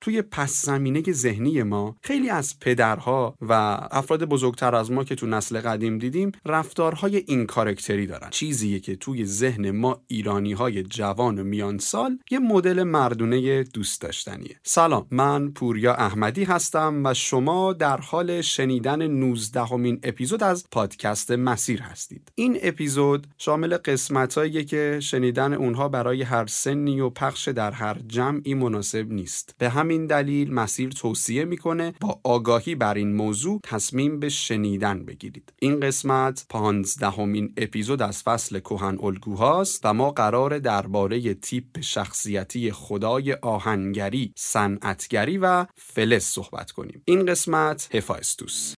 توی پس زمینه ذهنی ما خیلی از پدرها و افراد بزرگتر از ما که تو نسل قدیم دیدیم رفتارهای این کارکتری دارن. چیزیه که توی ذهن ما ایرانی های جوان و میان سال یه مدل مردونه دوست داشتنیه. سلام من پوریا احمدی هستم و شما در حال شنیدن 19 همین اپیزود از پادکست مسیر هستید. این اپیزود شامل قسمتهایی که شنیدن اونها برای هر سنی و پخش در هر جمعی مناسب نیست. به همین دلیل مسیر توصیه می‌کنه با آگاهی بر این موضوع تصمیم به شنیدن بگیرید. این قسمت پانزدهمین اپیزود از فصل کهن الگوهاست و ما قرار درباره تیپ شخصیتی خدای آهنگری صنعتگری و فلز صحبت کنیم. این قسمت هفایستوس